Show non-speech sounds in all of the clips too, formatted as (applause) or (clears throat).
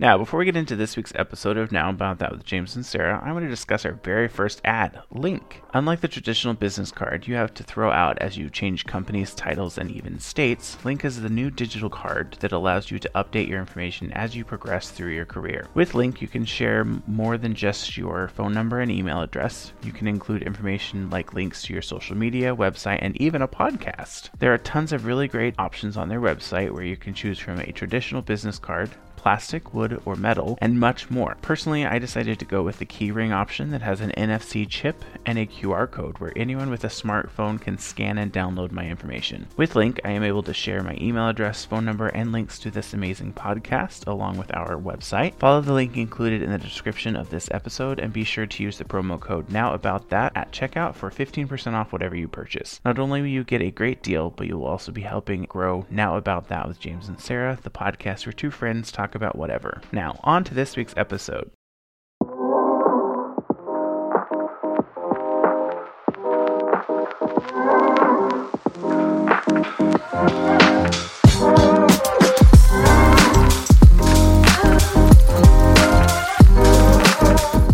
Now, before we get into this week's episode of Now About That with James and Sarah, I want to discuss our very first ad, Linq. Unlike the traditional business card you have to throw out as you change companies, titles, and even states, Linq is the new digital card that allows you to update your information as you progress through your career. With Linq, you can share more than just your phone number and email address. You can include information like links to your social media, website, and even a podcast. There are tons of really great options on their website where you can choose from a traditional business card, plastic, wood, or metal, and much more. Personally, I decided to go with the keyring option that has an NFC chip and a QR code where anyone with a smartphone can scan and download my information. With Linq, I am able to share my email address, phone number, and links to this amazing podcast along with our website. Follow the link included in the description of this episode and be sure to use the promo code Now About That at checkout for 15% off whatever you purchase. Not only will you get a great deal, but you will also be helping grow Now About That with James and Sarah, the podcast where two friends talk about whatever. Now, on to this week's episode.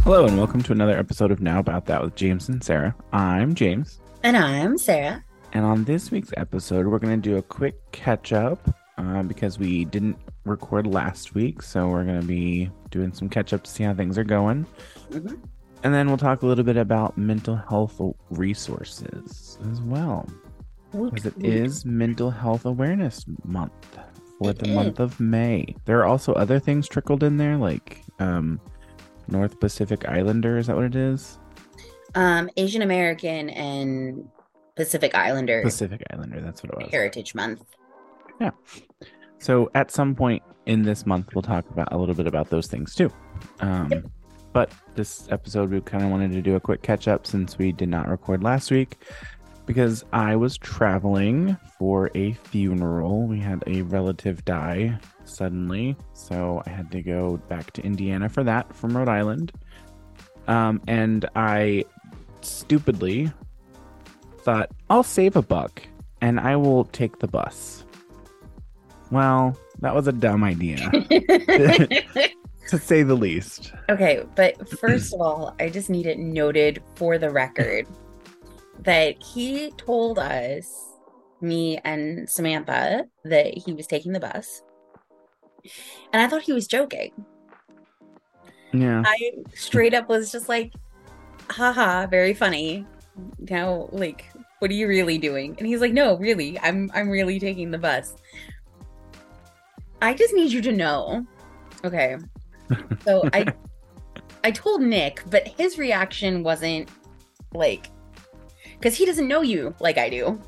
Hello, and welcome to another episode of Now About That with James and Sarah. I'm James. And I'm Sarah. And on this week's episode, we're going to do a quick catch up uh, because we didn't record last week. So we're going to be doing some catch up to see how things are going. Mm-hmm. And then we'll talk a little bit about mental health resources as well. Because it is Mental Health Awareness Month for the month of May. There are also other things trickled in there, like um, North Pacific Islander. Is that what it is? Um, Asian American and Pacific Islander. Pacific Islander. That's what it was. Heritage Month. Yeah. So at some point in this month, we'll talk about a little bit about those things too. Um, but this episode, we kind of wanted to do a quick catch up since we did not record last week because I was traveling for a funeral. We had a relative die suddenly, so I had to go back to Indiana for that from Rhode Island. Um, and I stupidly thought, I'll save a buck and I will take the bus. Well, that was a dumb idea, (laughs) to say the least. Okay, but first of all, I just need it noted for the record that he told us, me and Samantha, that he was taking the bus. And I thought he was joking. Yeah. I straight up was just like, haha, very funny. Now, like, what are you really doing? And he's like, no, really, I'm I'm really taking the bus. I just need you to know. Okay. So I (laughs) I told Nick, but his reaction wasn't like cuz he doesn't know you like I do.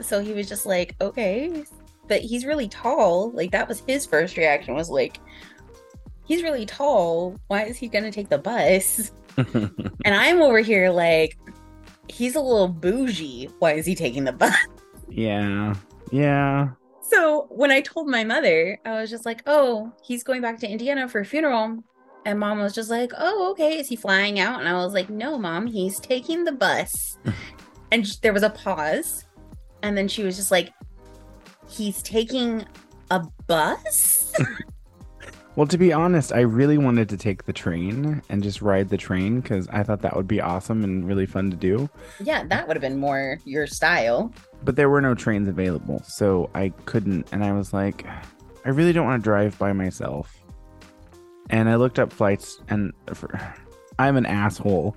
So he was just like, "Okay, but he's really tall." Like that was his first reaction was like, "He's really tall. Why is he going to take the bus?" (laughs) and I'm over here like, "He's a little bougie. Why is he taking the bus?" Yeah. Yeah so when I told my mother, I was just like, oh, he's going back to Indiana for a funeral. And mom was just like, oh, okay. Is he flying out? And I was like, no, mom, he's taking the bus. (laughs) and there was a pause. And then she was just like, he's taking a bus? (laughs) well, to be honest, I really wanted to take the train and just ride the train because I thought that would be awesome and really fun to do. Yeah, that would have been more your style but there were no trains available, so I couldn't. And I was like, I really don't want to drive by myself. And I looked up flights, and for, (sighs) I'm an asshole,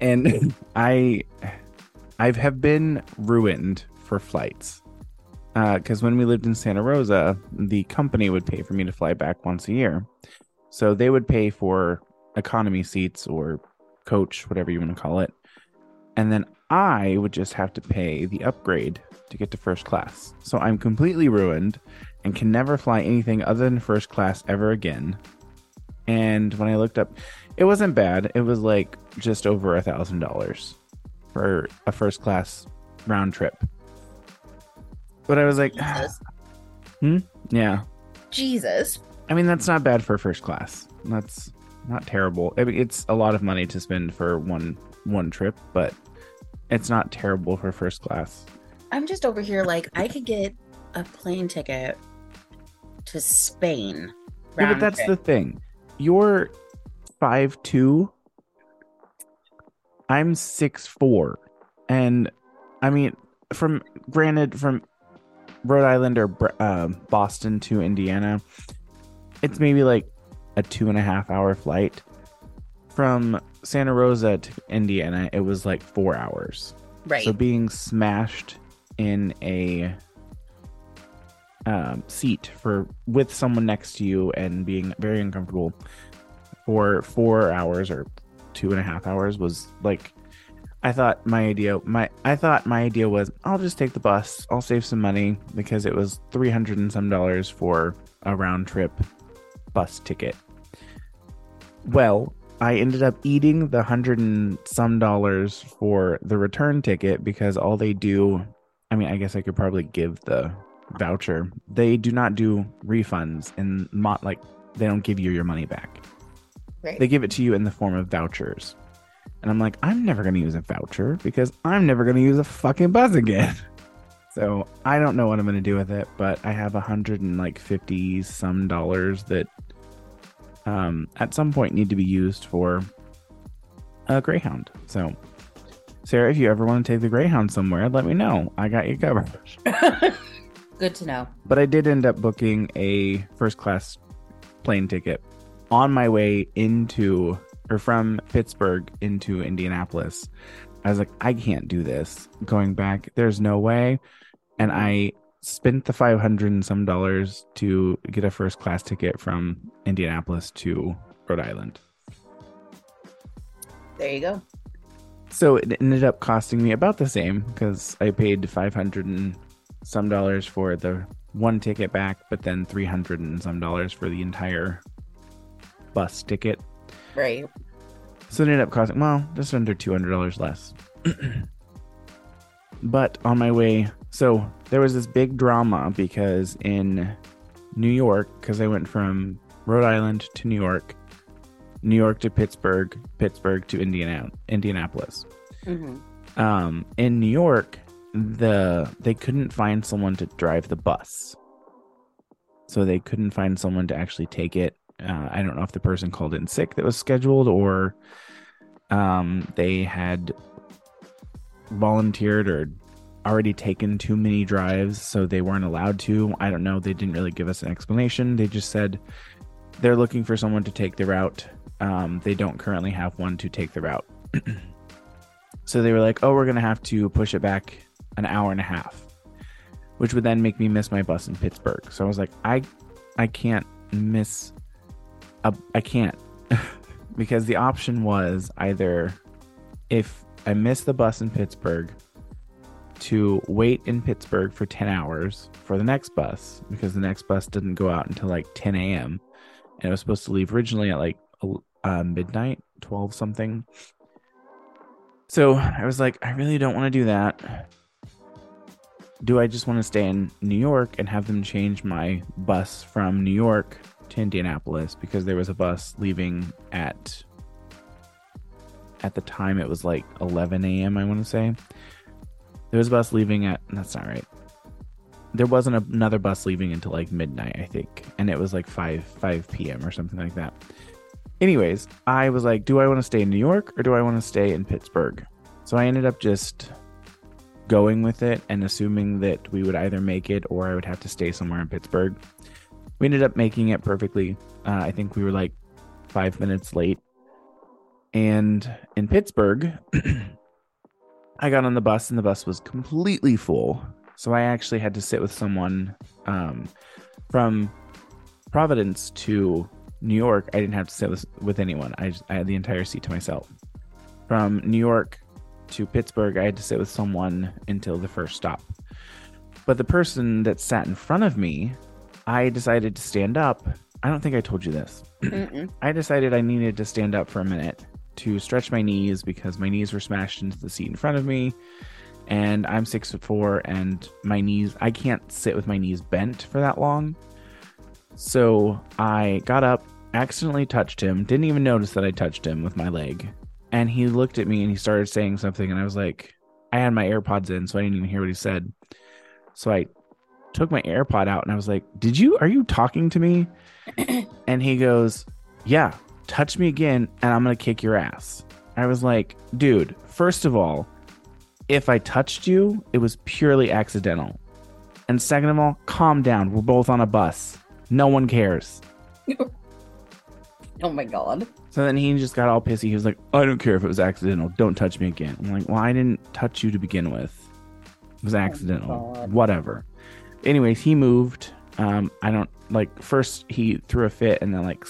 and (laughs) I I have been ruined for flights. Because uh, when we lived in Santa Rosa, the company would pay for me to fly back once a year. So they would pay for economy seats or coach, whatever you want to call it. And then I would just have to pay the upgrade to get to first class. So I'm completely ruined and can never fly anything other than first class ever again. And when I looked up, it wasn't bad. It was like just over a thousand dollars for a first class round trip. But I was like, (sighs) hmm, yeah, Jesus. I mean, that's not bad for first class. That's not terrible. I mean, it's a lot of money to spend for one one trip, but it's not terrible for first class. I'm just over here like I could get a plane ticket to Spain Yeah, but that's trip. the thing. You're five two. I'm six four, and I mean, from granted, from Rhode Island or uh, Boston to Indiana, it's maybe like a two and a half hour flight. From Santa Rosa to Indiana, it was like four hours. right. So being smashed in a um, seat for with someone next to you and being very uncomfortable for four hours or two and a half hours was like I thought my idea my I thought my idea was I'll just take the bus. I'll save some money because it was three hundred and some dollars for a round trip bus ticket. Well, I ended up eating the hundred and some dollars for the return ticket because all they do, I mean, I guess I could probably give the voucher. They do not do refunds and not like they don't give you your money back. right. They give it to you in the form of vouchers. And I'm like, I'm never going to use a voucher because I'm never going to use a fucking bus again. (laughs) So I don't know what I'm going to do with it, but I have a hundred and like fifty some dollars that um, at some point need to be used for a Greyhound. So, Sarah, if you ever want to take the Greyhound somewhere, let me know. I got you covered. (laughs) Good to know. But I did end up booking a first class plane ticket on my way into or from Pittsburgh into Indianapolis. I was like, I can't do this going back. There's no way. And I spent the 500 and some dollars to get a first class ticket from Indianapolis to Rhode Island. There you go. So it ended up costing me about the same because I paid 500 and some dollars for the one ticket back, but then 300 and some dollars for the entire bus ticket. Right. So it ended up costing, well, just under $200 less. (clears throat) but on my way, so there was this big drama because in New York, because I went from Rhode Island to New York, New York to Pittsburgh, Pittsburgh to Indiana, Indianapolis. hmm Um, in New York, the they couldn't find someone to drive the bus, so they couldn't find someone to actually take it. Uh, I don't know if the person called in sick that was scheduled or um, they had volunteered or already taken too many drives, so they weren't allowed to. I don't know. They didn't really give us an explanation. They just said they're looking for someone to take the route. Um, they don't currently have one to take the route. (clears throat) so they were like, "Oh, we're gonna have to push it back an hour and a half," which would then make me miss my bus in Pittsburgh. So I was like, "I, I can't miss I can't," (laughs) because the option was either if I miss the bus in Pittsburgh to wait in Pittsburgh for 10 hours for the next bus because the next bus didn't go out until like 10 a.m. and it was supposed to leave originally at like uh, midnight, 12 something. So I was like, I really don't want to do that. Do I just want to stay in New York and have them change my bus from New York to Indianapolis because there was a bus leaving at at the time it was like 11 a.m. I want to say there was a bus leaving at that's not right. There wasn't another bus leaving until like midnight i think. And it was like 5 5 p.m or something like that. Anyways i was like do i want to stay in new york or do i want to stay in pittsburgh? So i ended up just going with it and assuming that we would either make it or i would have to stay somewhere in pittsburgh. We ended up making it perfectly. Uh, i think we were like five minutes late. And in pittsburgh (clears throat) I got on the bus and the bus was completely full. So I actually had to sit with someone um, from Providence to New York. I didn't have to sit with, with anyone. I, just, I had the entire seat to myself. From New York to Pittsburgh, I had to sit with someone until the first stop. But the person that sat in front of me, I decided to stand up. I don't think I told you this. (clears throat) I decided I needed to stand up for a minute to stretch my knees because my knees were smashed into the seat in front of me. And I'm six foot four, and my knees, I can't sit with my knees bent for that long. So I got up, accidentally touched him, didn't even notice that I touched him with my leg. And he looked at me and he started saying something, and I was like, I had my AirPods in, so I didn't even hear what he said. So I took my AirPod out and I was like, Did you, are you talking to me? (clears throat) and he goes, Yeah, touch me again and I'm going to kick your ass. I was like, Dude, first of all, if I touched you, it was purely accidental. And second of all, calm down. We're both on a bus. No one cares. (laughs) oh my god. So then he just got all pissy. He was like, I don't care if it was accidental. Don't touch me again. I'm like, Well, I didn't touch you to begin with. It was accidental. God. Whatever. Anyways, he moved. Um, I don't like first he threw a fit and then like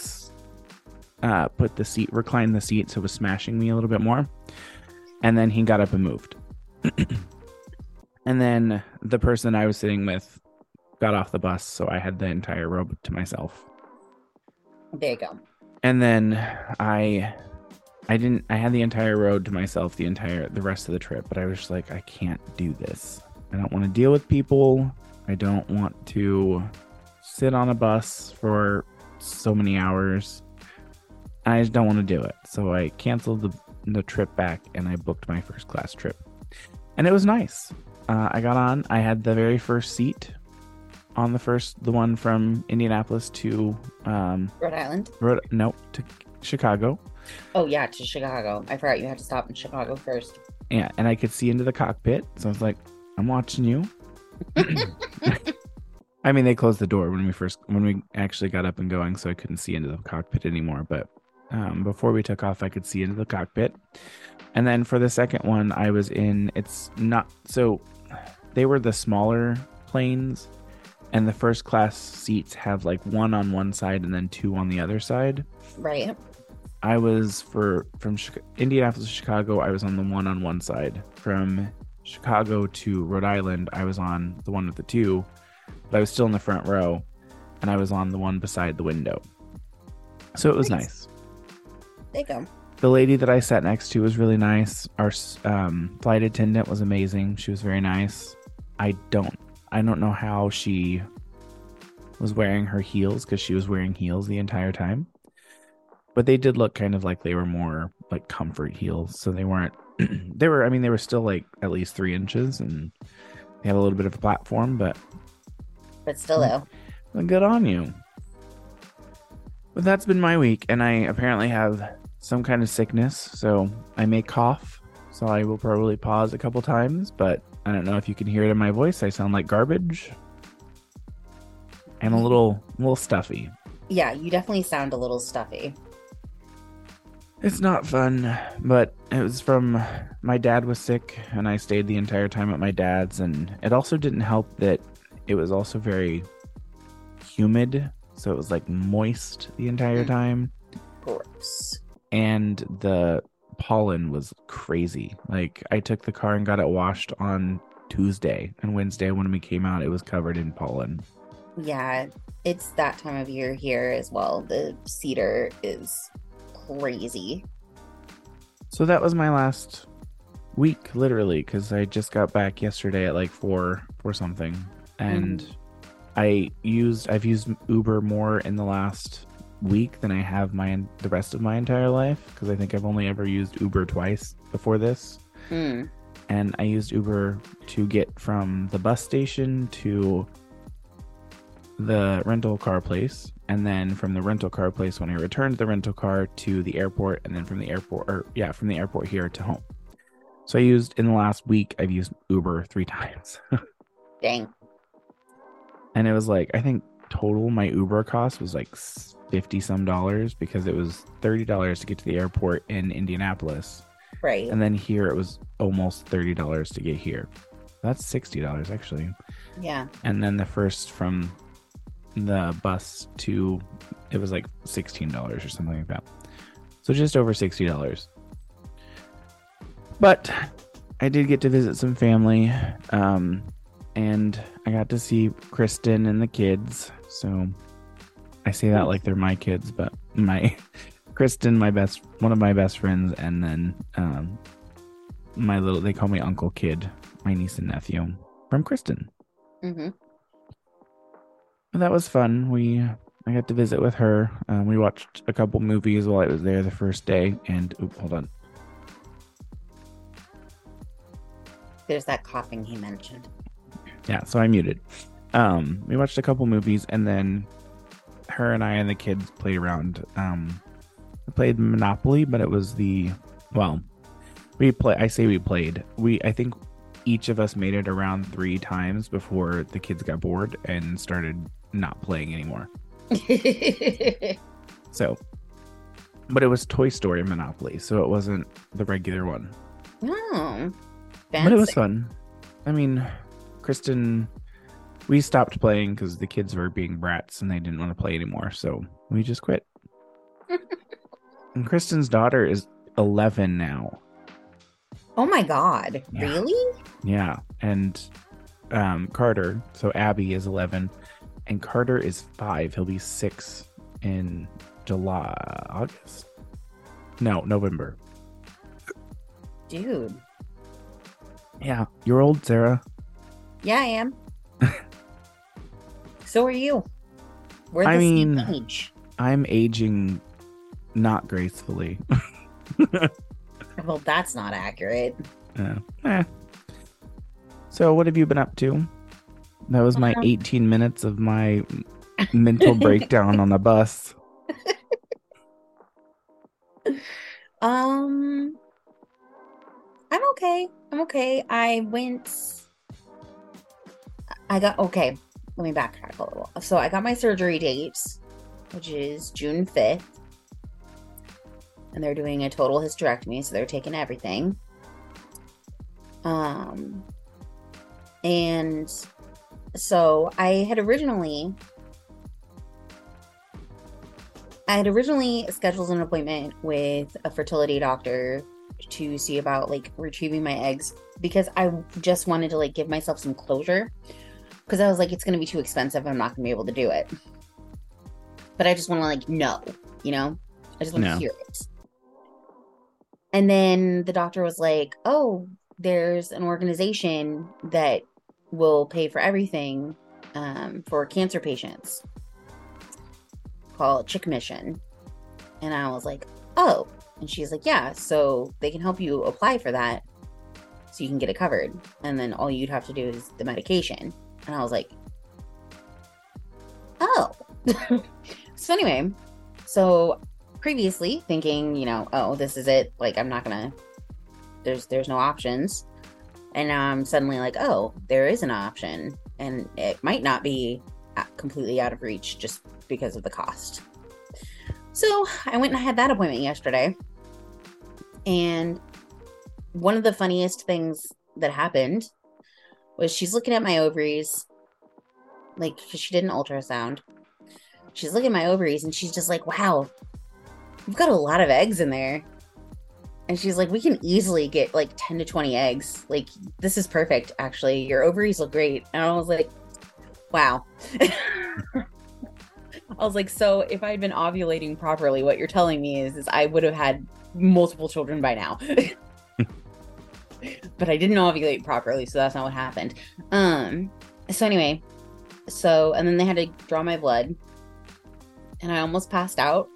uh put the seat reclined the seat so it was smashing me a little bit more. And then he got up and moved. (clears throat) and then the person I was sitting with got off the bus, so I had the entire row to myself. There you go. And then I I didn't I had the entire road to myself the entire the rest of the trip, but I was just like I can't do this. I don't want to deal with people. I don't want to sit on a bus for so many hours. I just don't want to do it. So I canceled the the trip back and I booked my first class trip. And it was nice. Uh, I got on. I had the very first seat on the first the one from Indianapolis to um Rhode Island. Rhode, no, to Chicago. Oh yeah, to Chicago. I forgot you had to stop in Chicago first. Yeah, and I could see into the cockpit. So I was like, I'm watching you. (laughs) I mean, they closed the door when we first when we actually got up and going, so I couldn't see into the cockpit anymore. But um, before we took off, I could see into the cockpit. And then for the second one, I was in. It's not so. They were the smaller planes, and the first class seats have like one on one side and then two on the other side. Right. I was for from Indianapolis to Chicago. I was on the one on one side. From Chicago to Rhode Island, I was on the one with the two, but I was still in the front row, and I was on the one beside the window. So it was Nice. nice. There you go. The lady that I sat next to was really nice. Our um, flight attendant was amazing. She was very nice. I don't, I don't know how she was wearing her heels because she was wearing heels the entire time. But they did look kind of like they were more like comfort heels. So they weren't, (clears throat) they were, I mean, they were still like at least three inches and they had a little bit of a platform, but But still though. well, good on you. But that's been my week, and I apparently have some kind of sickness, so I may cough. So I will probably pause a couple times, but I don't know if you can hear it in my voice. I sound like garbage. I'm a little, a little stuffy. Yeah, you definitely sound a little stuffy. It's not fun, but it was from my dad was sick, and I stayed the entire time at my dad's, and it also didn't help that it was also very humid, so it was like moist the entire Mm. time, Gross. and the pollen was crazy. Like I took the car and got it washed on Tuesday, and Wednesday when we came out, it was covered in pollen. Yeah, it's that time of year here as well. The cedar is crazy. So that was my last week, literally, because I just got back yesterday at like four or something, and I used I've used Uber more in the last week than I have my the rest of my entire life because I think I've only ever used Uber twice before this, Hmm. and I used Uber to get from the bus station to the rental car place and then from the rental car place when I returned the rental car to the airport and then from the airport or yeah from the airport here to home. So I used in the last week I've used Uber 3 (laughs) times. Dang. And it was like I think total my Uber cost was like 50 some dollars because it was $30 to get to the airport in Indianapolis Right. and then here it was almost $30 to get here. That's $60 actually. Yeah. and then the first from the bus to it was like $16 or something like that so just over $60 but i did get to visit some family um, and i got to see kristen and the kids so i say that like they're my kids but my (laughs) kristen my best one of my best friends and then um, my little they call me uncle kid my niece and nephew from kristen hmm But that was fun. We I got to visit with her. Um, we watched a couple movies while I was there the first day. And oop, hold on. There's that coughing he mentioned. Yeah, so I muted. Um, we watched a couple movies, and then her and I and the kids played around. Um, we played Monopoly, but it was the well, we play. I say we played. We I think each of us made it around three times before the kids got bored and started not playing anymore. (laughs) So, but it was Toy Story Monopoly, so it wasn't the regular one. oh, But it was fun. I mean, Kristen, we stopped playing because the kids were being brats and they didn't want to play anymore, so we just quit. (laughs) and Kristen's daughter is 11 now. Oh my god, Yeah. really? Yeah, and um, Carter, so Abby is 11, and Carter is five. He'll be six in July, August. No, November. Dude. Yeah, you're old, Sarah. Yeah, I am. (laughs) so are you. We're the I same mean- age. I'm aging not gracefully. (laughs) Well, that's not accurate. Yeah. Eh. So, what have you been up to? That was my Um, 18 minutes of my mental (laughs) breakdown on the bus. Um, I'm okay. I'm okay. I went. I got okay. Let me backtrack a little. So I got my surgery date, which is June 5th. And they're doing a total hysterectomy, so they're taking everything. Um and so I had originally I had originally scheduled an appointment with a fertility doctor to see about like retrieving my eggs because I just wanted to like give myself some closure because I was like it's going to be too expensive I'm not going to be able to do it. But I just want to like know, you know? I just want No. to hear it. And then the doctor was like, "Oh, there's an organization that will pay for everything um, for cancer patients called Chick Mission. And I was like, oh. And she's like, yeah, so they can help you apply for that so you can get it covered. And then all you'd have to do is the medication. And I was like, oh. (laughs) so anyway, so previously thinking, you know, oh, this is it. Like, I'm not going to, there's, there's no options. And now I'm suddenly like, oh, there is an option. And it might not be uh, completely out of reach just because of the cost. So I went and I had that appointment yesterday. And one of the funniest things that happened was she's looking at my ovaries, like, because she did an ultrasound. She's looking at my ovaries and she's just like, wow, you've got a lot of eggs in there. And she's like, we can easily get like 10 to 20 eggs. Like, this is perfect, actually. Your ovaries look great. And I was like, wow. (laughs) I was like, so if I'd been ovulating properly, what you're telling me is, is I would have had multiple children by now. (laughs) but I didn't ovulate properly, so that's not what happened. Um, so anyway, so and then they had to draw my blood, and I almost passed out,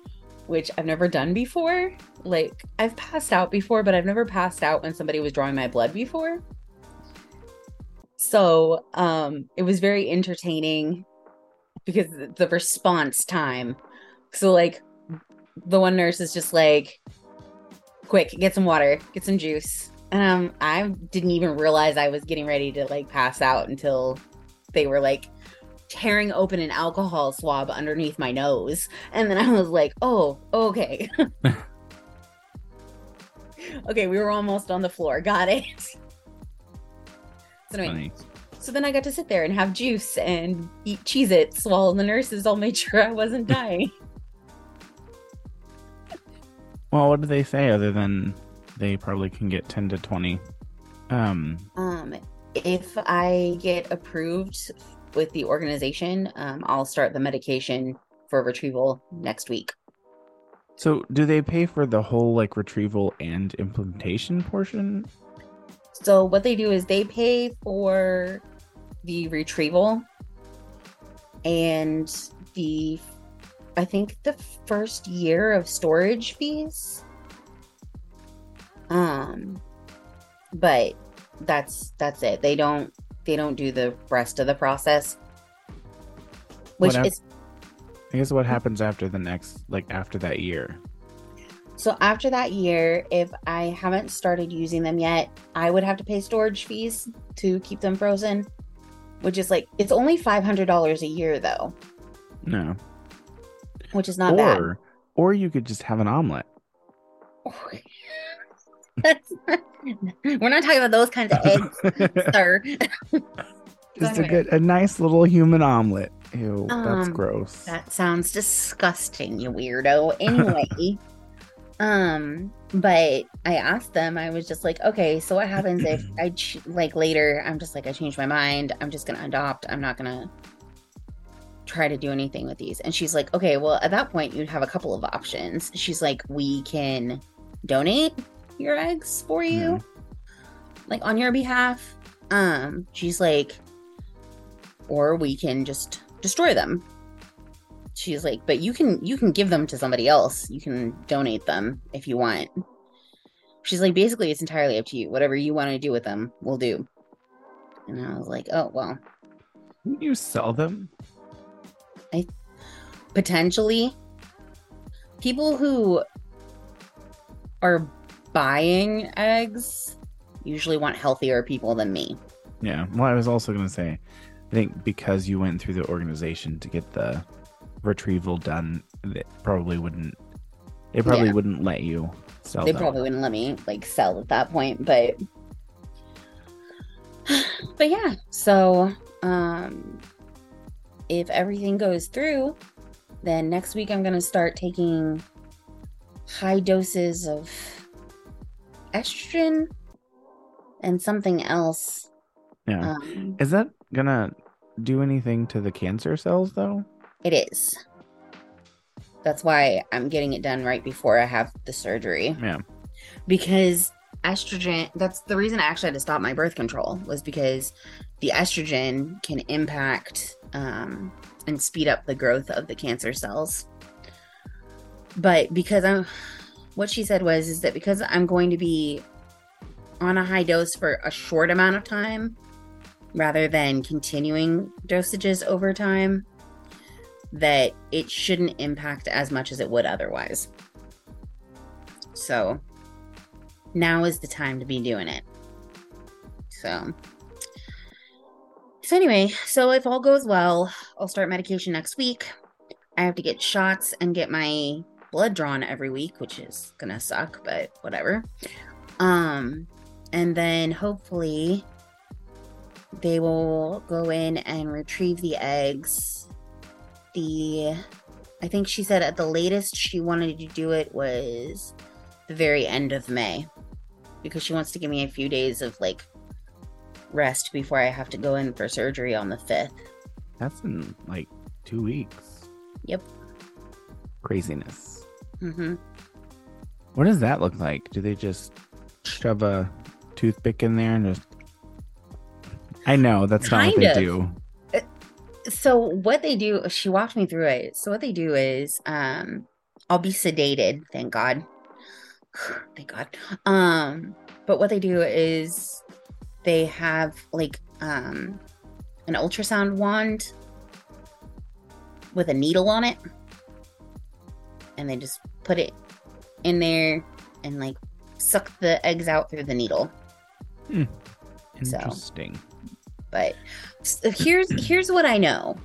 which I've never done before. Like I've passed out before, but I've never passed out when somebody was drawing my blood before. So um, it was very entertaining because the response time. So like the one nurse is just like, quick, get some water, get some juice. And um, I didn't even realize I was getting ready to like pass out until they were like tearing open an alcohol swab underneath my nose. And then I was like, oh, okay. (laughs) okay, we were almost on the floor. Got it. So anyway, so then I got to sit there and have juice and eat Cheez Its while the nurses all made sure I wasn't (laughs) dying. Well, what did they say other than they probably can get 10 to 20? Um, um, if I get approved with the organization, um, I'll start the medication for retrieval next week. so do they pay for the whole like retrieval and implementation portion? So what they do is they pay for the retrieval and the I think the first year of storage fees. Um but that's that's it. They don't they don't do the rest of the process. Which What is I guess what happens after the next, like after that year? So after that year, if I haven't started using them yet, I would have to pay storage fees to keep them frozen, which is like it's only five hundred dollars a year though, No. which is not or or you could just have an omelet. That's (laughs) we're not talking about those kinds of eggs, (laughs) sir. just a good, a nice little human omelet. Ew, that's Um, gross. That sounds disgusting, you weirdo. Anyway, (laughs) um, but I asked them. I was just like, okay, so what happens if I ch- like later? I'm just like, I changed my mind. I'm just gonna adopt. I'm not gonna try to do anything with these. And she's like, okay, well, at that point, you'd have a couple of options. She's like, we can donate your eggs for you, like on your behalf. Um, she's like, or we can just destroy them. She's like but you can you can give them to somebody else. You can donate them if you want. She's like basically it's entirely up to you. Whatever you want to do with them we'll do. And i was like oh well. Can you sell them? I potentially people who are buying eggs usually want healthier people than me Yeah. Well, I was also going to say, I think because you went through the organization to get the retrieval done, they probably wouldn't. They probably Yeah. wouldn't let you sell they them. probably wouldn't let me like sell at that point but (sighs) but yeah so um if everything goes through then next week i'm going to start taking high doses of estrogen and something else Yeah. um, Is that gonna do anything to the cancer cells though? it is that's why i'm getting it done right before i have the surgery Yeah. because estrogen that's the reason i actually had to stop my birth control was because the estrogen can impact um, and speed up the growth of the cancer cells but because i'm what she said was is that because i'm going to be on a high dose for a short amount of time rather than continuing dosages over time that it shouldn't impact as much as it would otherwise so now is the time to be doing it. So, so anyway, so if all goes well, I'll start medication next week. I have to get shots and get my blood drawn every week, which is gonna suck, but whatever. Um, and then hopefully they will go in and retrieve the eggs. The I think she said at the latest she wanted to do it was the very end of May because she wants to give me a few days of like rest before I have to go in for surgery on the 5th. That's in like two weeks. Yep. Craziness. Hmm What does that look like? Do they just shove a toothpick in there and just? I know that's not what Kind they of. do. So what they do, she walked me through it. So what they do is um I'll be sedated, thank God. (sighs) thank God. Um but what they do is they have like um an ultrasound wand with a needle on it. And they just put it in there and like suck the eggs out through the needle. Hmm. So. Interesting. but s- here's here's what I know.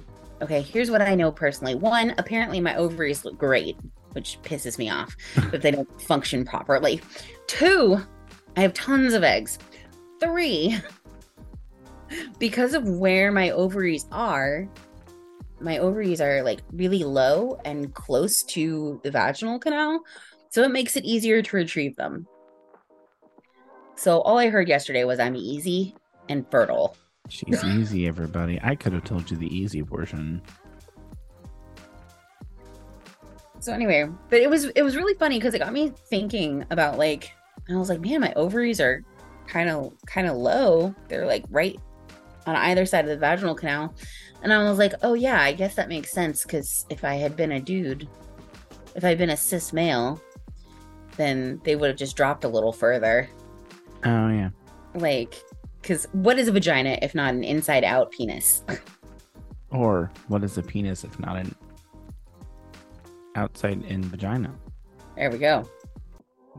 Okay, here's what I know personally. One, apparently my ovaries look great, which pisses me off (laughs) that they don't function properly. Two, I have tons of eggs. Three, (laughs) because of where my ovaries are, my ovaries are like really low and close to the vaginal canal, so it makes it easier to retrieve them. So all I heard yesterday was I'm easy and fertile. She's easy, everybody. I could have told you the easy version. So anyway, but it was it was really funny because it got me thinking about like I was like, man, my ovaries are kind of kind of low. They're like right on either side of the vaginal canal. And I was like, oh yeah, I guess that makes sense because if I had been a dude, if I'd been a cis male, then they would have just dropped a little further. Oh yeah. Like, because what is a vagina if not an inside out penis? (laughs) Or what is a penis if not an outside in vagina. There we go.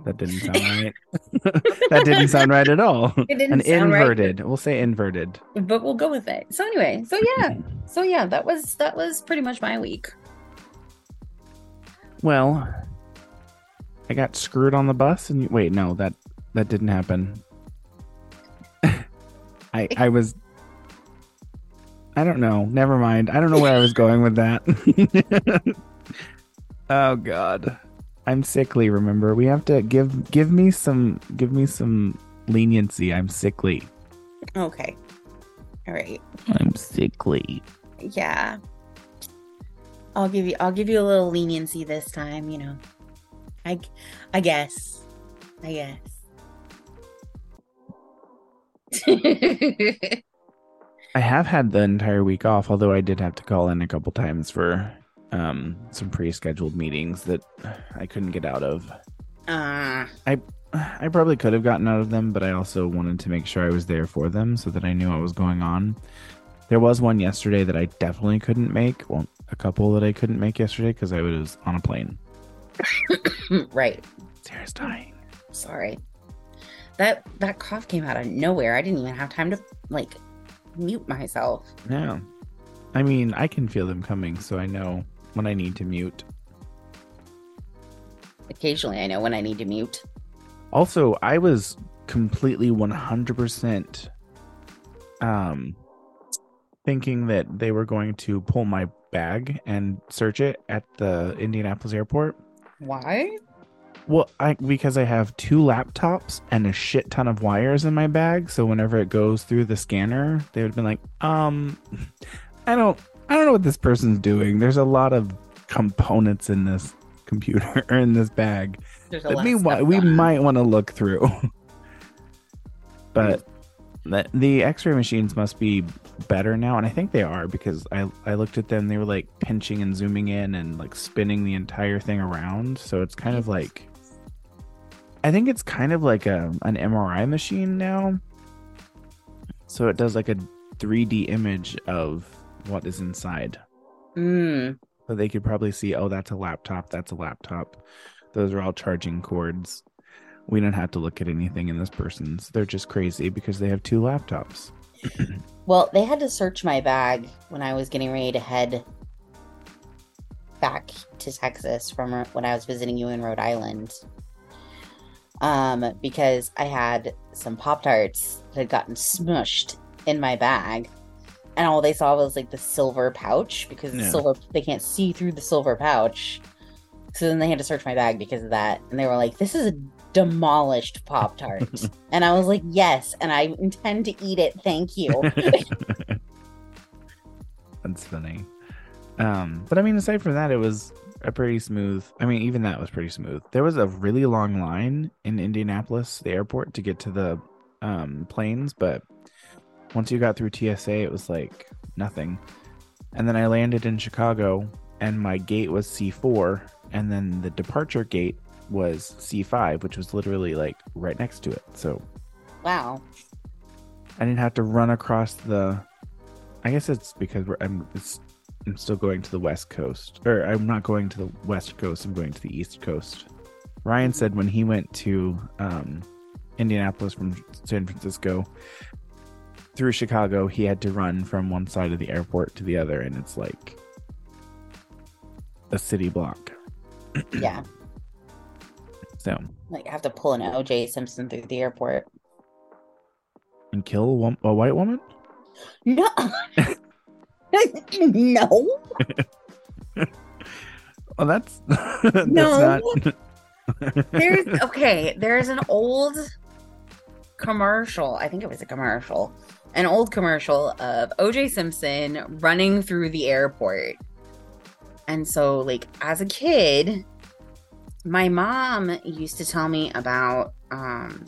That didn't (laughs) sound right. (laughs) that didn't sound right at all. It didn't An sound right. inverted. We'll say inverted. But we'll go with it. So anyway, so (laughs) yeah. So yeah, that was that was pretty much my week. Well, I got screwed on the bus, and wait, no, that that didn't happen. I I was. I don't know. Never mind. I don't know where I was going with that. oh God, I'm sickly. Remember, we have to give give me some give me some leniency. I'm sickly. Okay. All right. I'm sickly. Yeah. I'll give you I'll give you a little leniency this time, you know. I I guess. I guess. (laughs) I have had the entire week off, although I did have to call in a couple times for um, some pre-scheduled meetings that I couldn't get out of. uh I probably could have gotten out of them, but I also wanted to make sure I was there for them so that I knew what was going on. There was one yesterday that I definitely couldn't make. Well, a couple that I couldn't make yesterday because I was on a plane. (coughs) right. Sarah's dying. Sorry. That that cough came out of nowhere. I didn't even have time to like mute myself. Yeah. I mean, I can feel them coming, so I know when I need to mute. Occasionally I know when I need to mute. Also, I was completely 100% um thinking that they were going to pull my bag and search it at the Indianapolis airport. Why? Well, I because I have two laptops and a shit ton of wires in my bag, so whenever it goes through the scanner, they would have been like, "Um, (laughs) I don't I don't know what this person's doing. There's a lot of components in this computer or (laughs) in this bag." That we wa- we might want to look through. (laughs) but the, the X-ray machines must be better now, and I think they are because I I looked at them. They were like pinching and zooming in and like spinning the entire thing around. So it's kind of like I think it's kind of like a an MRI machine now. So it does like a 3D image of what is inside. Mm, So they could probably see, oh, that's a laptop, that's a laptop. Those are all charging cords. We don't have to look at anything in this person's. They're just crazy because they have two laptops. (clears throat) Well, they had to search my bag when I was getting ready to head back to Texas from when I was visiting you in Rhode Island. Um, because I had some Pop Tarts that had gotten smushed in my bag. And all they saw was like the silver pouch because the silver they can't see through the silver pouch. So then they had to search my bag because of that. And they were like, This is a demolished Pop Tart. (laughs) and I was like, Yes, and I intend to eat it. Thank you. (laughs) That's funny. Um, but I mean, aside from that, it was a pretty smooth. I mean, even that was pretty smooth. There was a really long line in Indianapolis, the airport, to get to the um, planes, but once you got through TSA, it was like nothing. And then I landed in Chicago, and my gate was C4, and then the departure gate was C5, which was literally like right next to it. So wow. I didn't have to run across the. I guess it's because we're, I'm. It's, I'm still going to the west coast, or I'm not going to the west coast. I'm going to the east coast. Ryan said when he went to um, Indianapolis from San Francisco through Chicago, he had to run from one side of the airport to the other, and it's like a city block. (clears throat) Yeah. So Like I have to pull an OJ Simpson through the airport. and kill a, a white woman. No. (laughs) no. (laughs) Oh, that's (laughs) that's No. not. There's okay, there's an old commercial. I think it was a commercial. An old commercial of OJ Simpson running through the airport. And so like as a kid, my mom used to tell me about um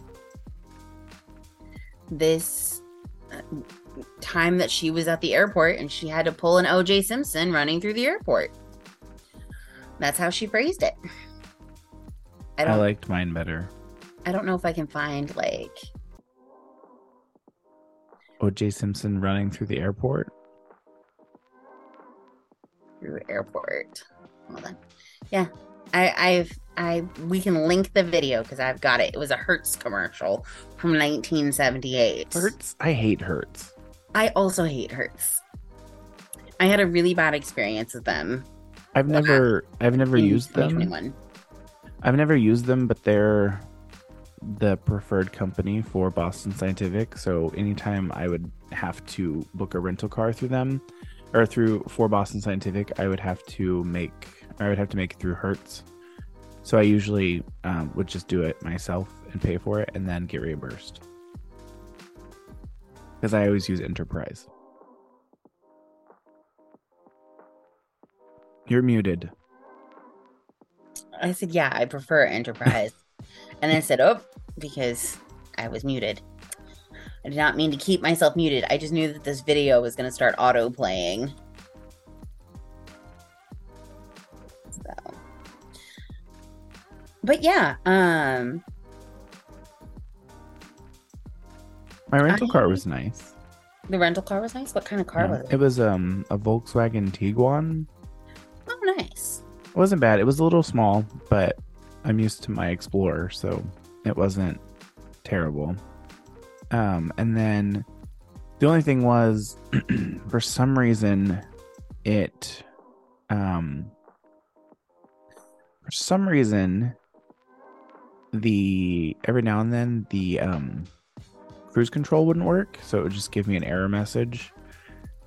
this uh, time that she was at the airport and she had to pull an OJ Simpson running through the airport. That's how she phrased it. I I liked mine better. I don't know if I can find like O.J. Simpson running through the airport. through airport. Hold on. I, I've I we can link the video because I've got it. It was a Hertz commercial from 1978. Hertz. I hate Hertz. I also hate Hertz. I had a really bad experience with them. I've never I've never used them. I've never used them, but they're the preferred company for Boston Scientific. So anytime I would have to book a rental car through them or through for Boston Scientific, I would have to make I would have to make it through Hertz. So I usually um, would just do it myself and pay for it and then get reimbursed. Because I always use Enterprise. You're muted. I said, yeah, I prefer Enterprise. And I said, oh, because I was muted. I did not mean to keep myself muted. I just knew that this video was going to start auto playing. So. But yeah, um, My rental I- car was nice. the rental car was nice. What kind of car Yeah. was it? It was um a Volkswagen Tiguan. Oh, nice. It wasn't bad. It was a little small, but I'm used to my Explorer, so it wasn't terrible. Um, and then the only thing was, (clears throat) for some reason, it, um, for some reason, the every now and then the um cruise control wouldn't work, so it would just give me an error message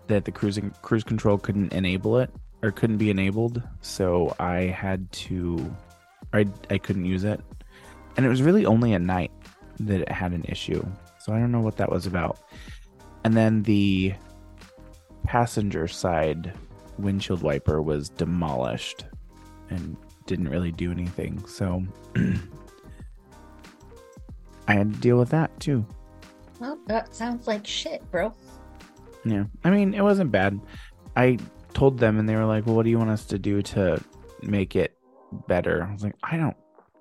that the cruising cruise control couldn't enable it or couldn't be enabled so i had to i i couldn't use it and it was really only at night that it had an issue so i don't know what that was about and then the passenger side windshield wiper was demolished and didn't really do anything so (clears throat) i had to deal with that too Well, that sounds like shit, bro. Yeah. I mean, it wasn't bad. I told them and they were like, "Well, what do you want us to do to make it better?" I was like, "I don't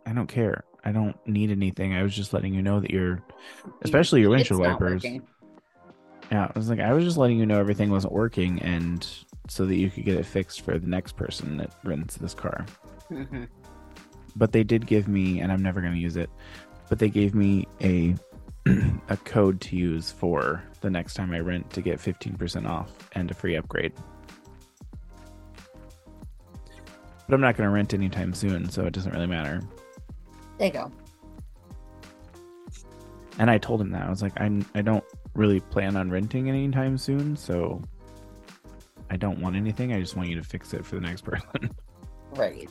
I don't care. I don't need anything. I was just letting you know that you're especially your windshield wipers." Yeah, I was like, I was just letting you know everything wasn't working and so that you could get it fixed for the next person that rents this car. Mhm. But they did give me and I'm never going to use it, but they gave me a (clears throat) a code to use for the next time I rent to get 15% off and a free upgrade. But I'm not going to rent anytime soon, so it doesn't really matter. There you go. And I told him that I was like, I'm I don't really plan on renting anytime soon, so I don't want anything. I just want you to fix it for the next (laughs) person. Right.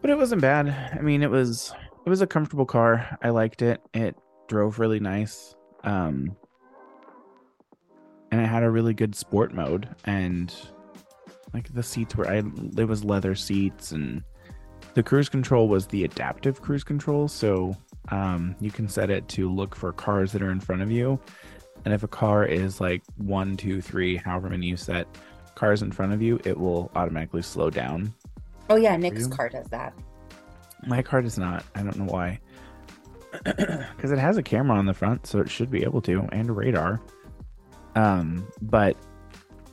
but it wasn't bad. I mean, it was it was a comfortable car. I liked it. It drove really nice. Um and it had a really good sport mode and like the seats were I it was leather seats and the cruise control was the adaptive cruise control, so um you can set it to look for cars that are in front of you. And if a car is like one, two, three, however many you set cars in front of you, it will automatically slow down Oh yeah, Nick's car does that. My car does not. I don't know why. (clears throat) Because it has a camera on the front, so it should be able to, and a radar. Um, but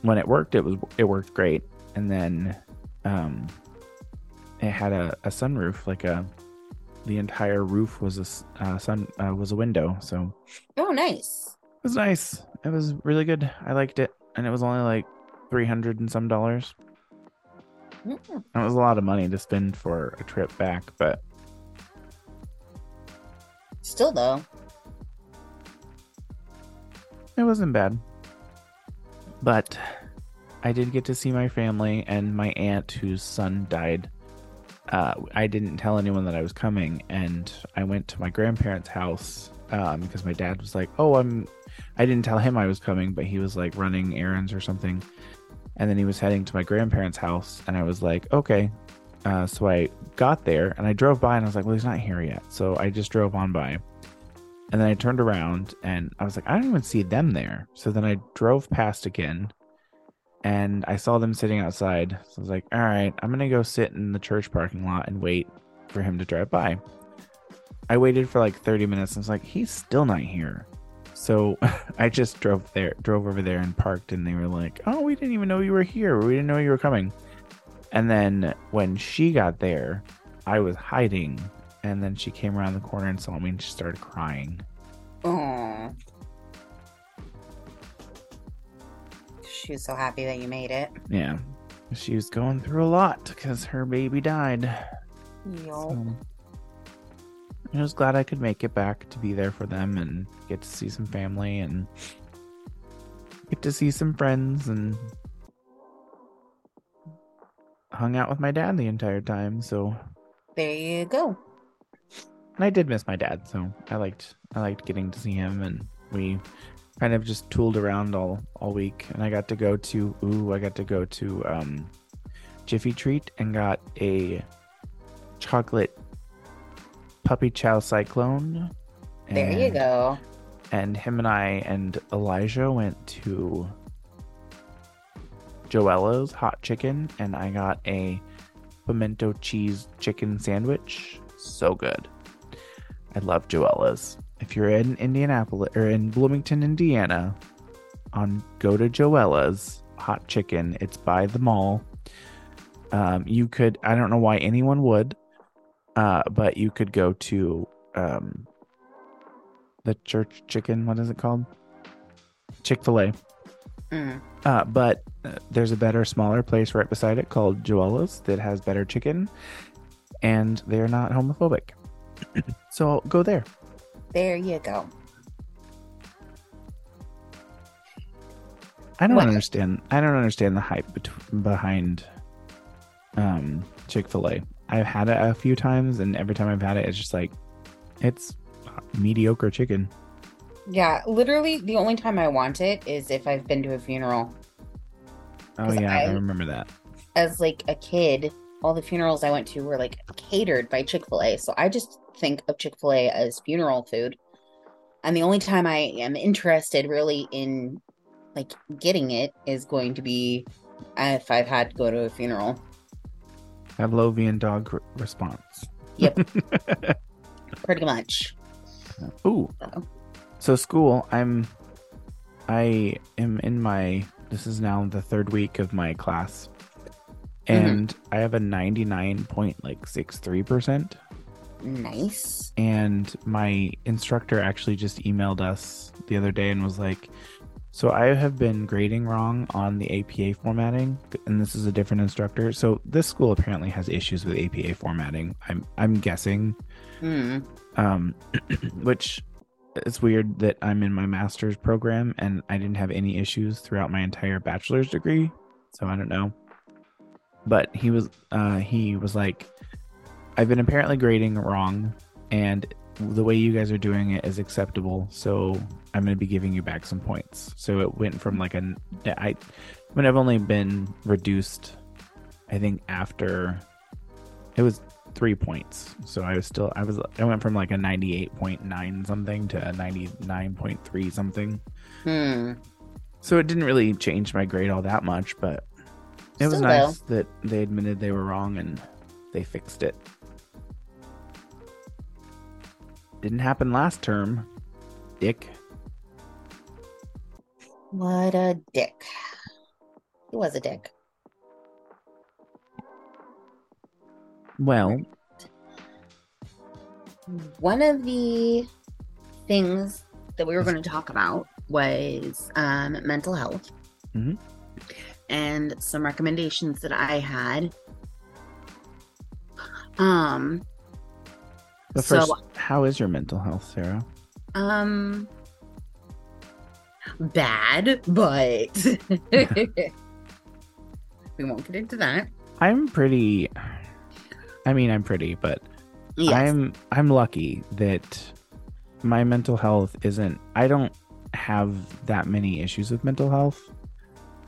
when it worked, it was it worked great. And then, um, it had a, a sunroof, like a the entire roof was a uh, sun uh, was a window, so Oh, nice. it was nice. It was really good. I liked it, and it was only like three hundred and some dollars. Mm, And it was a lot of money to spend for a trip back, but Still though. It wasn't bad. But I did get to see my family and my aunt whose son died. Uh, I didn't tell anyone that I was coming, and I went to my grandparents' house um, because my dad was like, "Oh, I'm." I didn't tell him I was coming, but he was like running errands or something, and then he was heading to my grandparents' house, and I was like, "Okay." Uh, so I got there and I drove by, and I was like, "Well, he's not here yet," so I just drove on by. And then I turned around and I was like, I don't even see them there. So then I drove past again and I saw them sitting outside. So I was like, all right, I'm going to go sit in the church parking lot and wait for him to drive by. I waited for like 30 minutes and was like, he's still not here. So (laughs) I just drove there, drove over there and parked. And they were like, oh, we didn't even know you were here. We didn't know you were coming. And then when she got there, I was hiding. And then she came around the corner and saw me and she started crying. Oh. She was so happy that you made it. Yeah. She was going through a lot because her baby died. Yo. So I was glad I could make it back to be there for them and get to see some family and get to see some friends and hung out with my dad the entire time. So There you go. And I did miss my dad, so I liked I liked getting to see him and we kind of just tooled around all all week and I got to go to ooh, I got to go to um Jiffy Treat and got a chocolate puppy chow cyclone. There you go. And him and I and Elijah went to Joella's hot chicken and I got a pimento cheese chicken sandwich. So good. I love Joella's. If you're in Indianapolis or in Bloomington, Indiana, on go to Joella's hot chicken. It's by the mall. Um, you could I don't know why anyone would, uh, but you could go to um, the church chicken. What is it called? Chick Fil A. Mm. Uh, but uh, there's a better, smaller place right beside it called Joella's that has better chicken, and they're not homophobic. So go there. There you go. I don't What? understand. I don't understand the hype bet- behind um, Chick Fil A. I've had it a few times, and every time I've had it, it's just like it's mediocre chicken. Yeah, literally the only time I want it is if I've been to a funeral. Oh yeah, I, I- remember that. As like a kid, all the funerals I went to were like catered by Chick-fil-A. So I just think of Chick-fil-A as funeral food. And the only time I am interested really in like getting it is going to be if I've had to go to a funeral. Pavlovian dog r- response. Yep. (laughs) Pretty much. Ooh. So. So school, I'm I am in my this is now the third week of my class. Mm-hmm. And I have a 99.63% Nice. and my instructor actually just emailed us the other day and was like so I have been grading wrong on the APA formatting and this is a different instructor. So this school apparently has issues with APA formatting. I'm I'm guessing Hmm. um, (clears throat) which it's weird that I'm in my master's program and I didn't have any issues throughout my entire bachelor's degree. So I don't know. But he was uh, he was like, I've been apparently grading wrong, and the way you guys are doing it is acceptable. So I'm going to be giving you back some points. So it went from like a I, I mean I've only been reduced, I think after it was three points. So I was still I was I went from like a ninety eight point nine something to a ninety nine point three something. Hmm. So it didn't really change my grade all that much, but it was Still, nice that they admitted they were wrong and they fixed it. Didn't happen last term, Dick. What a dick. He was a dick. Well, One of the things that we were going to talk about was um, mental health Mhm. and some recommendations that I had. Um, but So- how is your mental health, Sarah? um, bad, but (laughs) we won't get into that. I'm pretty. I mean, I'm pretty, but Yes. I'm I'm lucky that my mental health isn't I don't have that many issues with mental health.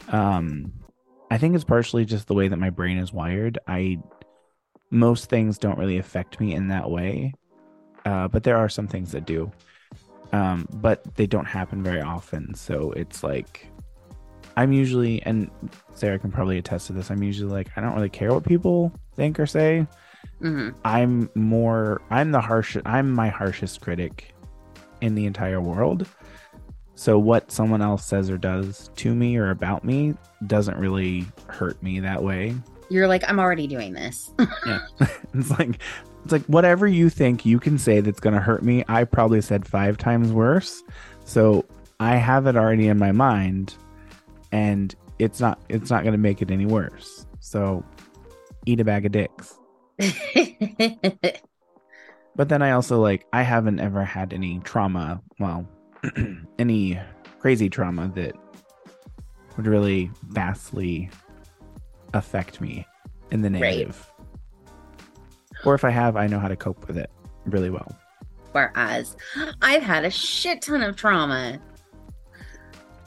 Um I think it's partially just the way that my brain is wired. I most things don't really affect me in that way. Uh but there are some things that do. Um but they don't happen very often. So it's like I'm usually and Sarah can probably attest to this. I'm usually like I don't really care what people think or say. Mhm. I'm more I'm the harsh I'm my harshest critic in the entire world. So what someone else says or does to me or about me doesn't really hurt me that way. You're like, I'm already doing this. yeah. (laughs) (laughs) it's like it's like whatever you think you can say that's going to hurt me, I probably said 5 times worse. So I have it already in my mind and it's not it's not going to make it any worse. So eat a bag of dicks. (laughs) but then I also like I haven't ever had any trauma, well, (clears throat) any crazy trauma that would really vastly affect me in the negative. Right. Or if I have, I know how to cope with it really well. Whereas I've had a shit ton of trauma.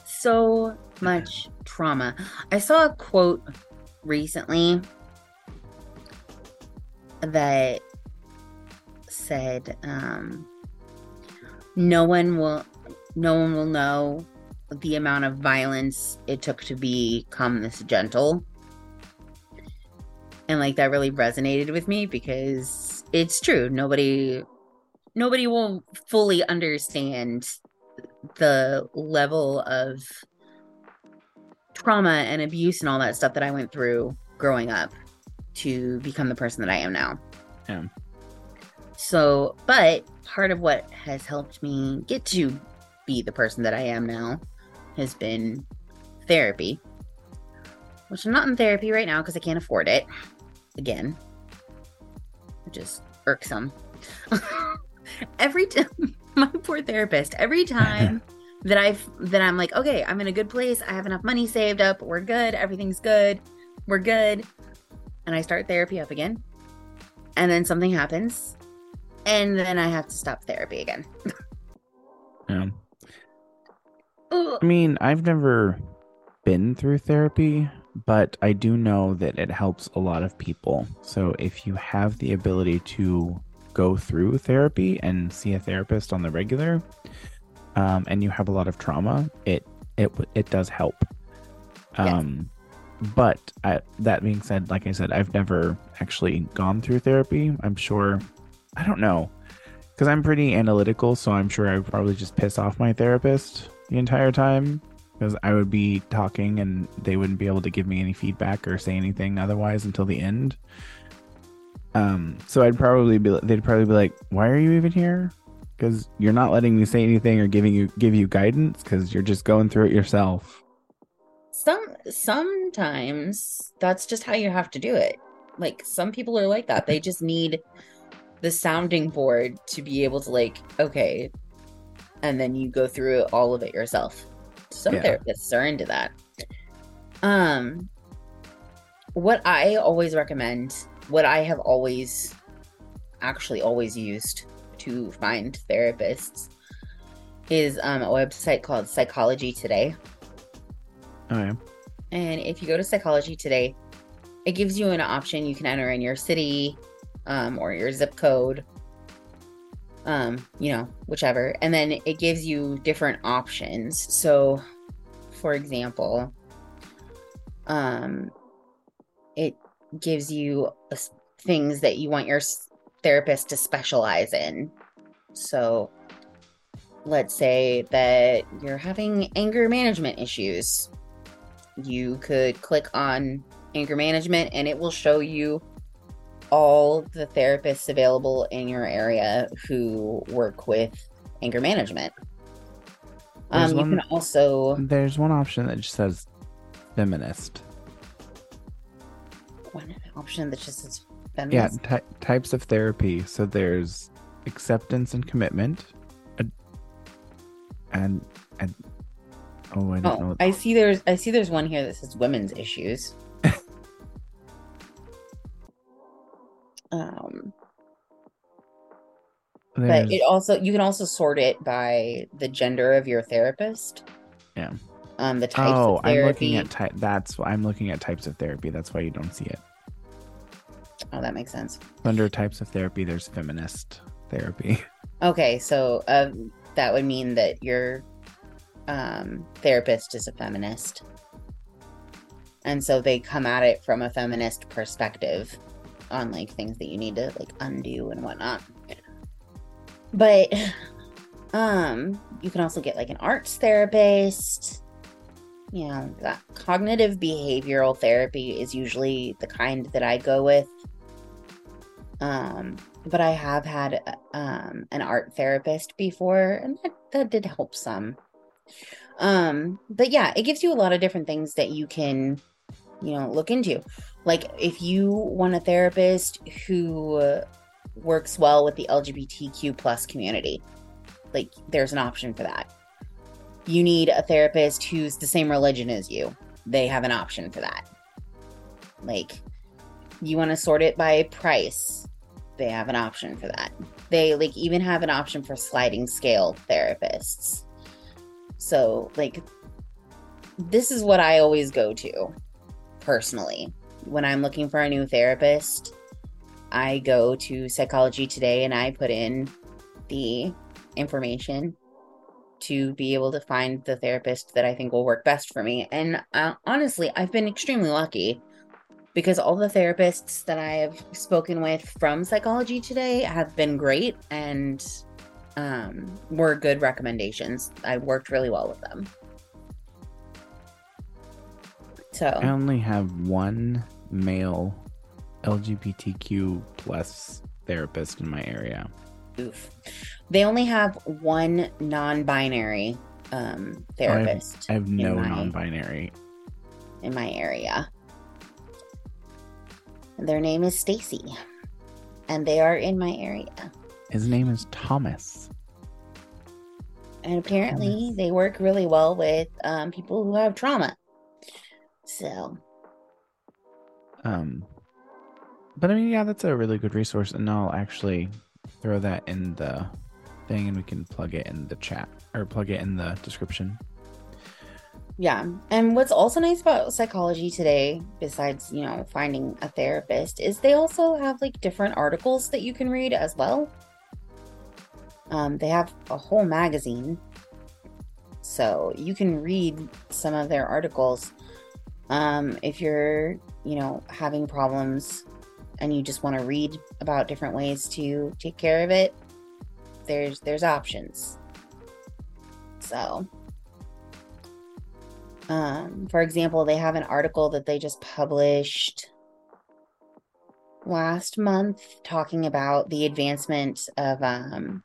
So much trauma. I saw a quote recently that said um, no one will no one will know the amount of violence it took to become this gentle and like that really resonated with me because it's true nobody nobody will fully understand the level of trauma and abuse and all that stuff that I went through growing up to become the person that I am now. Yeah. So, but part of what has helped me get to be the person that I am now has been therapy, which I'm not in therapy right now because I can't afford it. Again, which is irksome. every time, (laughs) my poor therapist, every (laughs) time that I've that I'm like, okay, I'm in a good place. I have enough money saved up. We're good. Everything's good. We're good. And I start therapy up again. And then something happens. And then I have to stop therapy again. yeah. (laughs) I mean, I've never been through therapy, but I do know that it helps a lot of people. So if you have the ability to go through therapy and see a therapist on the regular, um, and you have a lot of trauma, it it it does help. Um, yes. but I, that being said, like I said, I've never actually gone through therapy. I'm sure, I don't know, because I'm pretty analytical, so I'm sure I would probably just piss off my therapist the entire time because I would be talking and they wouldn't be able to give me any feedback or say anything otherwise until the end. Um, so I'd probably be they'd probably be like, "Why are you even here?" Because you're not letting me say anything or giving you give you guidance because you're just going through it yourself. Some sometimes that's just how you have to do it. Like some people are like that. They just need the sounding board to be able to like, okay, and then you go through all of it yourself. Some yeah. therapists are into that. Um, what I always recommend, what I have always, actually always used to find therapists, is um, a website called Psychology Today. Okay. And if you go to Psychology Today, it gives you an option. You can enter in your city um, or your zip code um, you know, whichever. And then it gives you different options. So, for example, um, it gives you things that you want your therapist to specialize in. So, let's say that you're having anger management issues. You could click on anger management and it will show you all the therapists available in your area who work with anger management. Um, you can also there's one option that just says feminist. One option that just says feminist. Yeah, ty- types of therapy. So there's acceptance and commitment, and and, and oh, I don't oh, know. I see. There's I see. There's one here that says women's issues. Um, There's... but it also you can also sort it by the gender of your therapist. Yeah. Um, the types. Of things. Oh, I'm looking at type. That's I'm looking at types of therapy. That's why you don't see it. Oh, that makes sense. Under types of therapy, there's feminist therapy. Okay, so uh, that would mean that your um, therapist is a feminist, and so they come at it from a feminist perspective on like things that you need to like undo and whatnot. But um you can also get like an arts therapist. you know, that cognitive behavioral therapy is usually the kind that I go with. Um, but I have had um an art therapist before, and that, that did help some. Um, but yeah, it gives you a lot of different things that you can, you know, look into. Like if you want a therapist who works well with the LGBTQ plus community, like there's an option for that. You need a therapist who's the same religion as you. They have an option for that. Like you want to sort it by price. They have an option for that. They like even have an option for sliding scale therapists. So, like, this is what I always go to personally when I'm looking for a new therapist. I go to Psychology Today and I put in the information to be able to find the therapist that I think will work best for me. And uh, honestly, I've been extremely lucky because all the therapists that I have spoken with from Psychology Today have been great and um, were good recommendations. I worked really well with them. So I only have one male LGBTQ plus therapist in my area. Oof. They only have one non-binary um, therapist. I have, I have no my, non-binary in my area. Their name is Stacy, and they are in my area. His name is Thomas. And apparently, they work really well with um, people who have trauma. So, um, but I mean, yeah, that's a really good resource, and I'll actually throw that in the thing, and we can plug it in the chat or plug it in the description. Yeah. And what's also nice about psychology today, besides, you know, finding a therapist, is they also have like different articles that you can read as well. Um, they have a whole magazine. So you can read some of their articles. Um, if you're, you know, having problems and you just want to read about different ways to take care of it, there's there's options. So um, for example, they have an article that they just published last month talking about the advancement of um,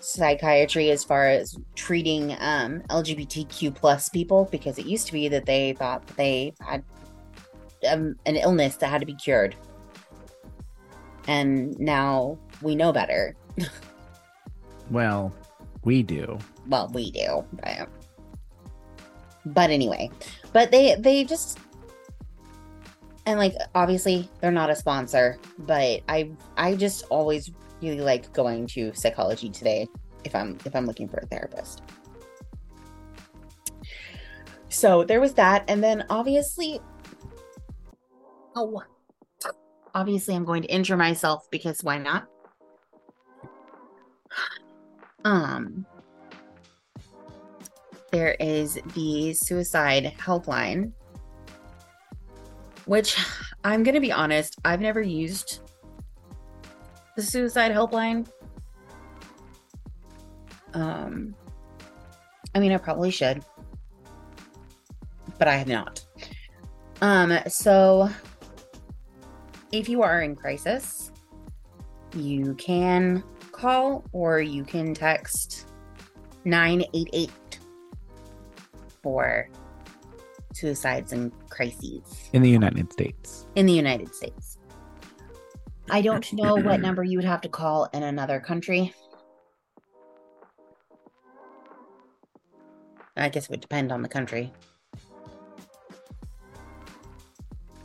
psychiatry as far as treating um, LGBTQ plus people because it used to be that they thought they had um, an illness that had to be cured, and now we know better. (laughs) well, we do. Well, we do, but but anyway, but they they just and like obviously they're not a sponsor, but I I just always really like going to psychology today if I'm if I'm looking for a therapist. So there was that and then obviously oh obviously I'm going to injure myself because why not? Um there is the suicide helpline which I'm going to be honest, I've never used the suicide helpline. Um, I mean, I probably should, but I have not. Um, so if you are in crisis, you can call or you can text 988 for suicides and crises in the United States. In the United States. I don't know what number you would have to call in another country. I guess it would depend on the country.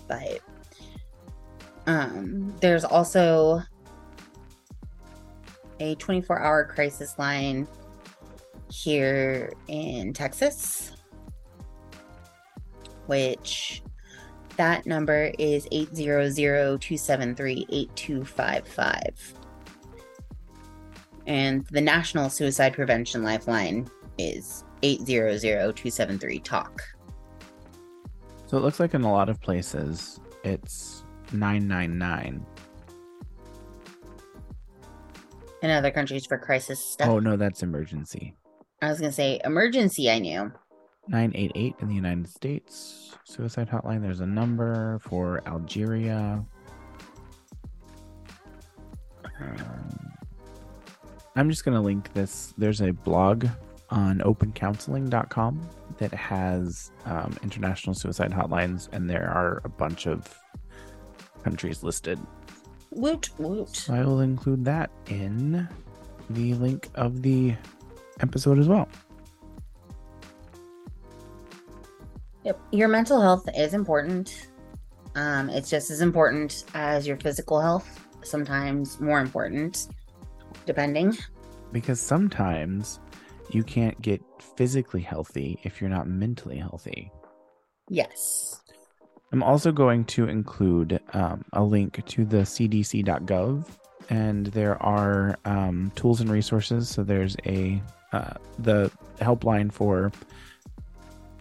But um there's also a 24-hour crisis line here in Texas which that number is 800-273-8255. And the National Suicide Prevention Lifeline is 800-273-TALK. So it looks like in a lot of places it's 999. In other countries for crisis stuff. Oh no, that's emergency. I was gonna say emergency. I knew. 988 in the United States. Suicide hotline. There's a number for Algeria. Um, I'm just going to link this. There's a blog on opencounseling.com that has um, international suicide hotlines, and there are a bunch of countries listed. Woot woot. So I will include that in the link of the episode as well. Yep. Your mental health is important. Um, it's just as important as your physical health, sometimes more important, depending. Because sometimes you can't get physically healthy if you're not mentally healthy. Yes. I'm also going to include um, a link to the cdc.gov, and there are um, tools and resources. So there's a uh, the helpline for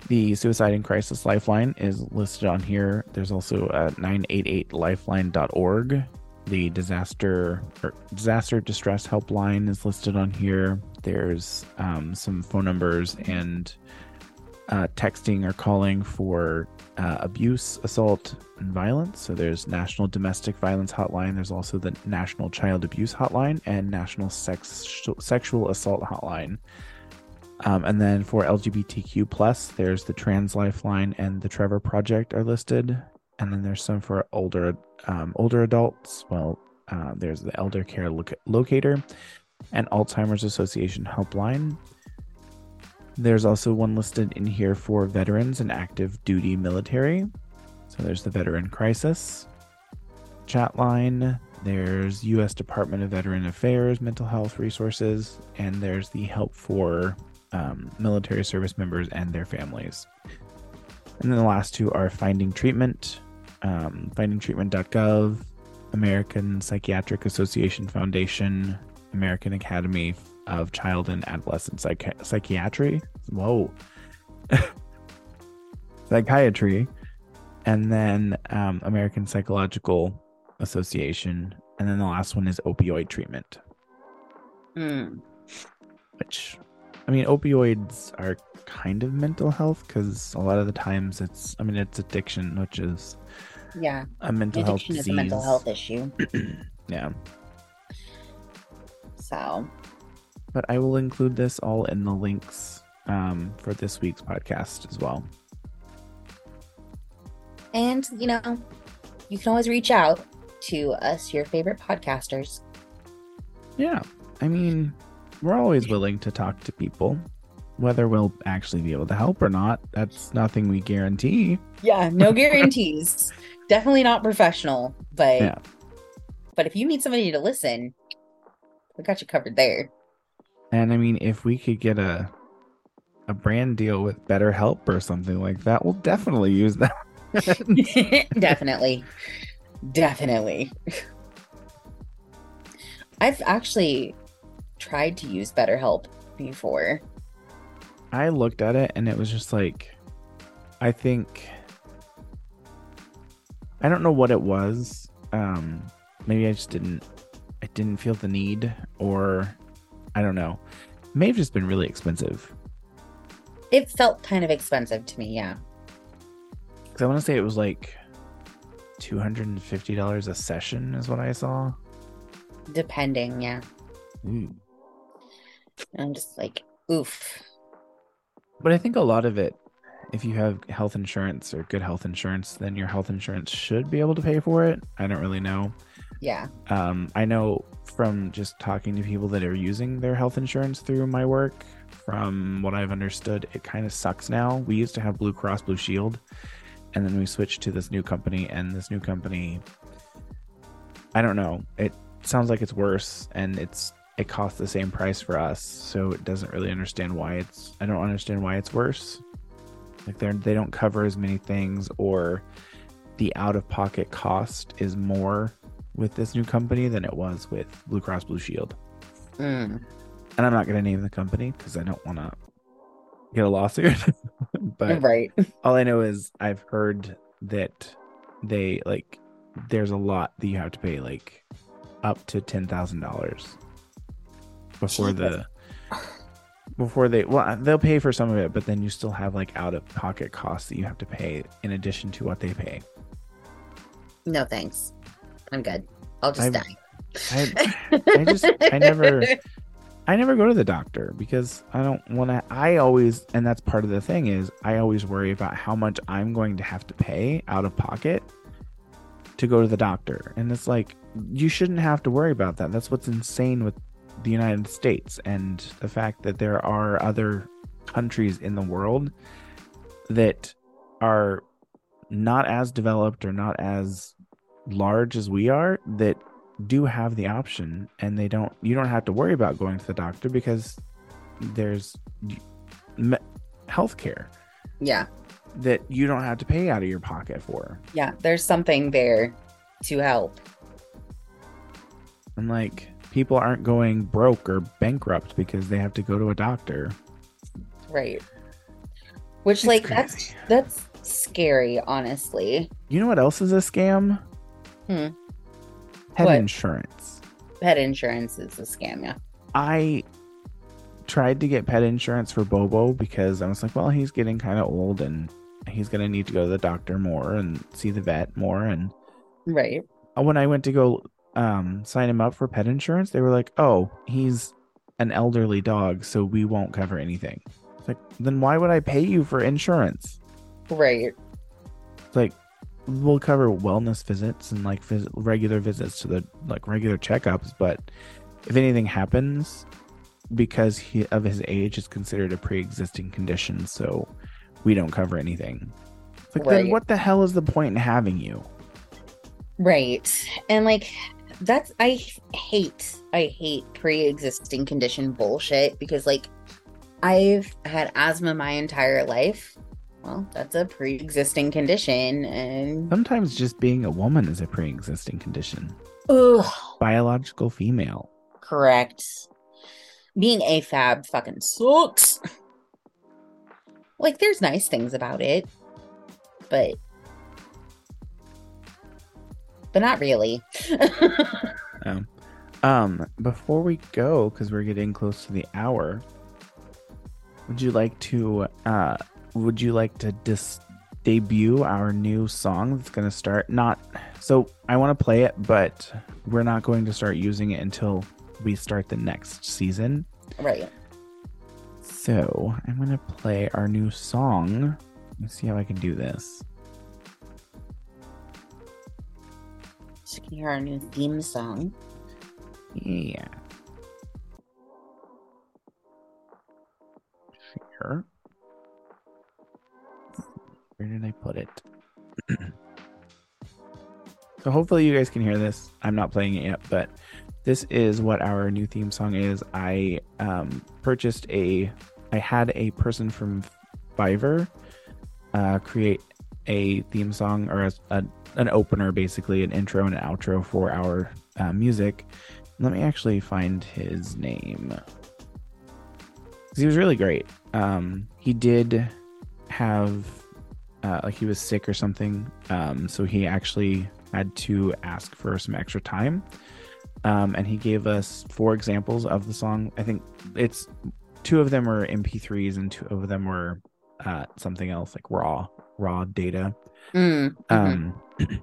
the Suicide and Crisis Lifeline is listed on here. There's also a 988lifeline.org. The disaster or disaster distress helpline is listed on here. There's um, some phone numbers and uh, texting or calling for uh, abuse, assault, and violence. So there's National Domestic Violence Hotline. There's also the National Child Abuse Hotline and National Sex Sexual Assault Hotline. Um, and then for LGBTQ plus, there's the Trans Lifeline and the Trevor Project are listed. And then there's some for older um, older adults. Well, uh, there's the Elder Care Loc- Locator and Alzheimer's Association Helpline. There's also one listed in here for veterans and active duty military. So there's the Veteran Crisis chat line. There's U.S. Department of Veteran Affairs mental health resources, and there's the help for um, military service members and their families. And then the last two are Finding Treatment, um, findingtreatment.gov, American Psychiatric Association Foundation, American Academy of Child and Adolescent Psychi- Psychiatry. Whoa. (laughs) Psychiatry. And then um, American Psychological Association. And then the last one is opioid treatment, Hmm. which, I mean, opioids are kind of mental health because a lot of the times it's, I mean, it's addiction, which is Yeah. a mental health Addiction disease. is a mental health issue. (clears throat) yeah. So But I will include this all in the links um, for this week's podcast as well. And, you know, you can always reach out to us, your favorite podcasters. Yeah. I mean, we're always willing to talk to people. Whether we'll actually be able to help or not, that's nothing we guarantee. Yeah, no (laughs) guarantees. Definitely not professional, but Yeah. but if you need somebody to listen, we got you covered there. And I mean, if we could get a a brand deal with BetterHelp or something like that, we'll definitely use that. (laughs) Definitely. Definitely. I've actually tried to use BetterHelp before. I looked at it and it was just like, I think, I don't know what it was. Um, maybe I just didn't, I didn't feel the need, or I don't know. It may have just been really expensive. It felt kind of expensive to me, yeah. Because I want to say it was like two hundred and fifty dollars a session, is what I saw. Depending, yeah. Ooh. And I'm just like, oof. But I think a lot of it, if you have health insurance or good health insurance, then your health insurance should be able to pay for it. I don't really know. Yeah. Um, I know from just talking to people that are using their health insurance through my work, from what I've understood, it kind of sucks now. We used to have Blue Cross Blue Shield, and then we switched to this new company, and this new company, I don't know, it sounds like it's worse, and it's it costs the same price for us, so it doesn't really understand why it's. I don't understand why it's worse. Like they're they don't cover as many things, or the out of pocket cost is more with this new company than it was with Blue Cross Blue Shield. Mm. And I'm not going to name the company because I don't want to get a lawsuit. (laughs) but right. all I know is I've heard that they like there's a lot that you have to pay like up to ten thousand dollars before the (laughs) before they well uh, they'll pay for some of it, but then you still have like out of pocket costs that you have to pay in addition to what they pay. No thanks. I'm good. I'll just I've- die. I I just I never (laughs) I never go to the doctor because I don't want to. I always, and that's part of the thing is I always worry about how much I'm going to have to pay out of pocket to go to the doctor. And it's like, you shouldn't have to worry about that. That's what's insane with the United States and the fact that there are other countries in the world that are not as developed or not as large as we are that do have the option and they don't you don't have to worry about going to the doctor because there's health care Yeah. that you don't have to pay out of your pocket for Yeah. There's something there to help. and like people aren't going broke or bankrupt because they have to go to a doctor Right. Which It's like crazy. that's that's scary, honestly. you know what else is a scam Hmm. pet What? insurance Pet insurance is a scam, yeah. I tried to get pet insurance for Bobo because I was like, well, he's getting kind of old and he's going to need to go to the doctor more and see the vet more. And Right. when I went to go um, sign him up for pet insurance, they were like, oh, he's an elderly dog, so we won't cover anything. It's like, then why would I pay you for insurance? Right. It's like, we'll cover wellness visits and like vis- regular visits to the like regular checkups, but if anything happens because he of his age is considered a pre-existing condition, so we don't cover anything. It's like, then what the hell is the point in having you? Right. And like that's I hate I hate pre-existing condition bullshit because like I've had asthma my entire life. Well, that's a pre-existing condition and Sometimes just being a woman is a pre-existing condition. ugh, Biological female. correct. Being AFAB fucking sucks. Like there's nice things about it, but but not really. (laughs) Um, um, before we go, because we're getting close to the hour, would you like to uh would you like to dis debut our new song that's gonna start not so I want to play it, but we're not going to start using it until we start the next season. right. So I'm gonna play our new song. Let's see how I can do this. So you can hear our new theme song. Yeah. Here. Where did I put it? (clears throat) so hopefully you guys can hear this. I'm not playing it yet, but this is what our new theme song is. I um, purchased a. I had a person from Fiverr uh, create a theme song or a, a, an opener, basically an intro and an outro for our uh, music. Let me actually find his name. He was really great. Um, he did have uh, like he was sick or something, um, so he actually had to ask for some extra time. Um, and he gave us four examples of the song. I think it's two of them were MP3s and two of them were uh, something else like raw raw data. Mm, mhm. Um, (clears throat)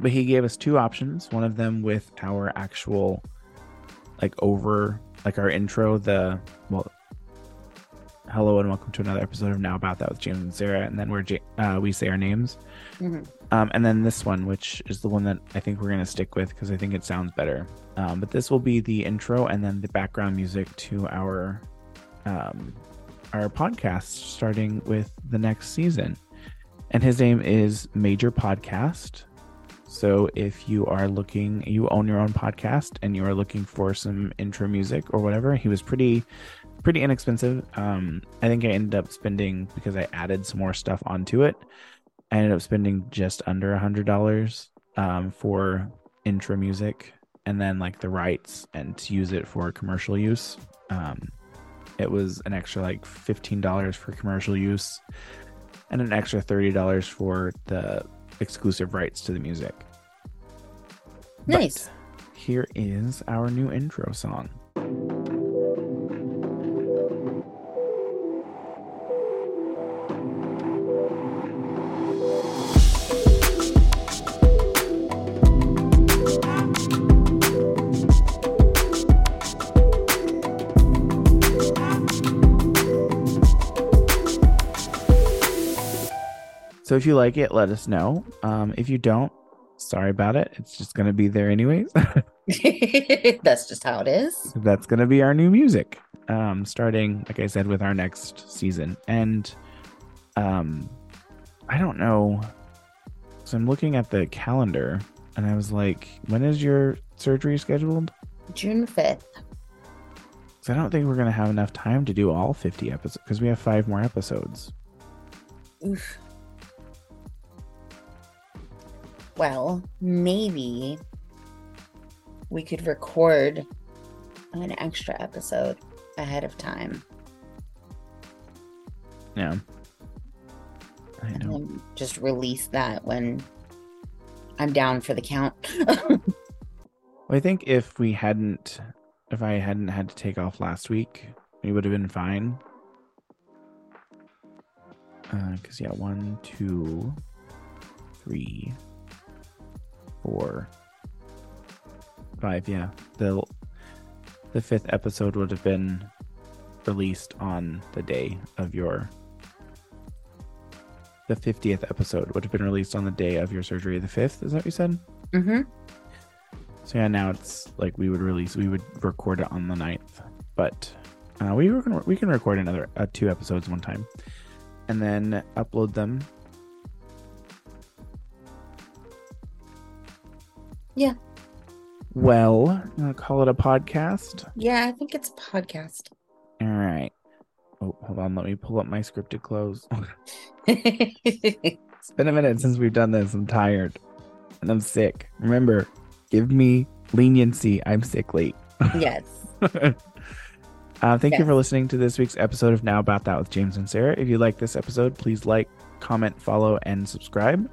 but he gave us two options. One of them with our actual, like over, like our intro. The well, hello and welcome to another episode of Now About That with James and Sarah, and then where uh, we say our names. Mhm. Um, and then this one, which is the one that I think we're gonna stick with because I think it sounds better. Um, but this will be the intro and then the background music to our um, our podcast, starting with the next season. And his name is Major Podcast. So if you are looking, you own your own podcast and you are looking for some intro music or whatever, he was pretty pretty inexpensive. Um, I think I ended up spending because I added some more stuff onto it. I ended up spending just under a hundred dollars um, for intro music and then like the rights and to use it for commercial use. Um, it was an extra like fifteen dollars for commercial use and an extra thirty dollars for the exclusive rights to the music. But Nice. here is our new intro song. So if you like it, let us know. Um, if you don't, sorry about it. It's just gonna be there anyways. (laughs) (laughs) That's just how it is. That's gonna be our new music. Um, starting, like I said, with our next season. And um I don't know. So I'm looking at the calendar and I was like, when is your surgery scheduled? June 5th. So I don't think we're gonna have enough time to do all 50 episodes because we have five more episodes. Oof. Well, maybe we could record an extra episode ahead of time Yeah. I and know. then just release that when I'm down for the count. Well, I think if we hadn't, if I hadn't had to take off last week, we would have been fine. Uh, because, yeah, one, two, three, four, five. Yeah. The, the fifth episode would have been released on the day of your. The 50th episode would have been released on the day of your surgery, the 5th. Is that what you said? mm-hmm. So yeah, now it's like we would release, we would record it on the 9th, but uh, we were gonna we can record another uh, two episodes one time, and then upload them. Yeah. Well, call it a podcast. Yeah, I think it's a podcast. All right. Oh, hold on. Let me pull up my scripted clothes. (laughs) it's been a minute since we've done this. I'm tired, and I'm sick. Remember, give me leniency. I'm sickly. (laughs) yes. Uh, thank you for listening to this week's episode of Now About That with James and Sarah. If you like this episode, please like, comment, follow, and subscribe.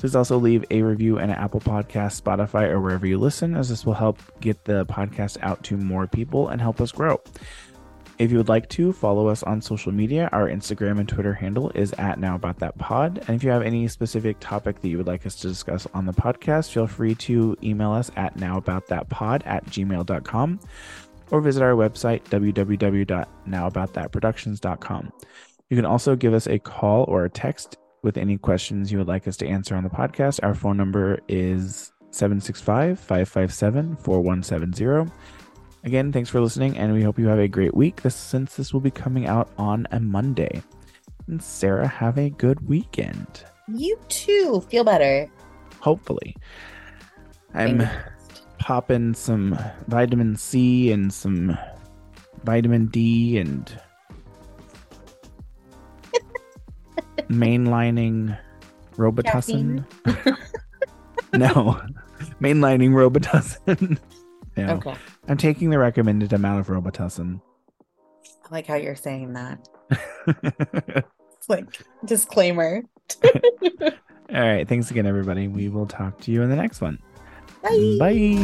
Please also leave a review and an Apple Podcast, Spotify, or wherever you listen, as this will help get the podcast out to more people and help us grow. If you would like to follow us on social media, our Instagram and Twitter handle is at Now About That Pod. And if you have any specific topic that you would like us to discuss on the podcast, feel free to email us at nowaboutthatpod at gmail.com or visit our website, www.nowaboutthatproductions.com. You can also give us a call or a text with any questions you would like us to answer on the podcast. Our phone number is 765 557 4170. Again, thanks for listening, and we hope you have a great week this, since this will be coming out on a Monday. And Sarah, have a good weekend. You too. Feel better. Hopefully. I'm popping some vitamin C and some vitamin D and mainlining Robitussin. (laughs) no, mainlining Robitussin. (laughs) no, Okay. I'm taking the recommended amount of Robitussin. I like how you're saying that. It's (laughs) like disclaimer. All right. Thanks again, everybody. We will talk to you in the next one. Bye. Bye.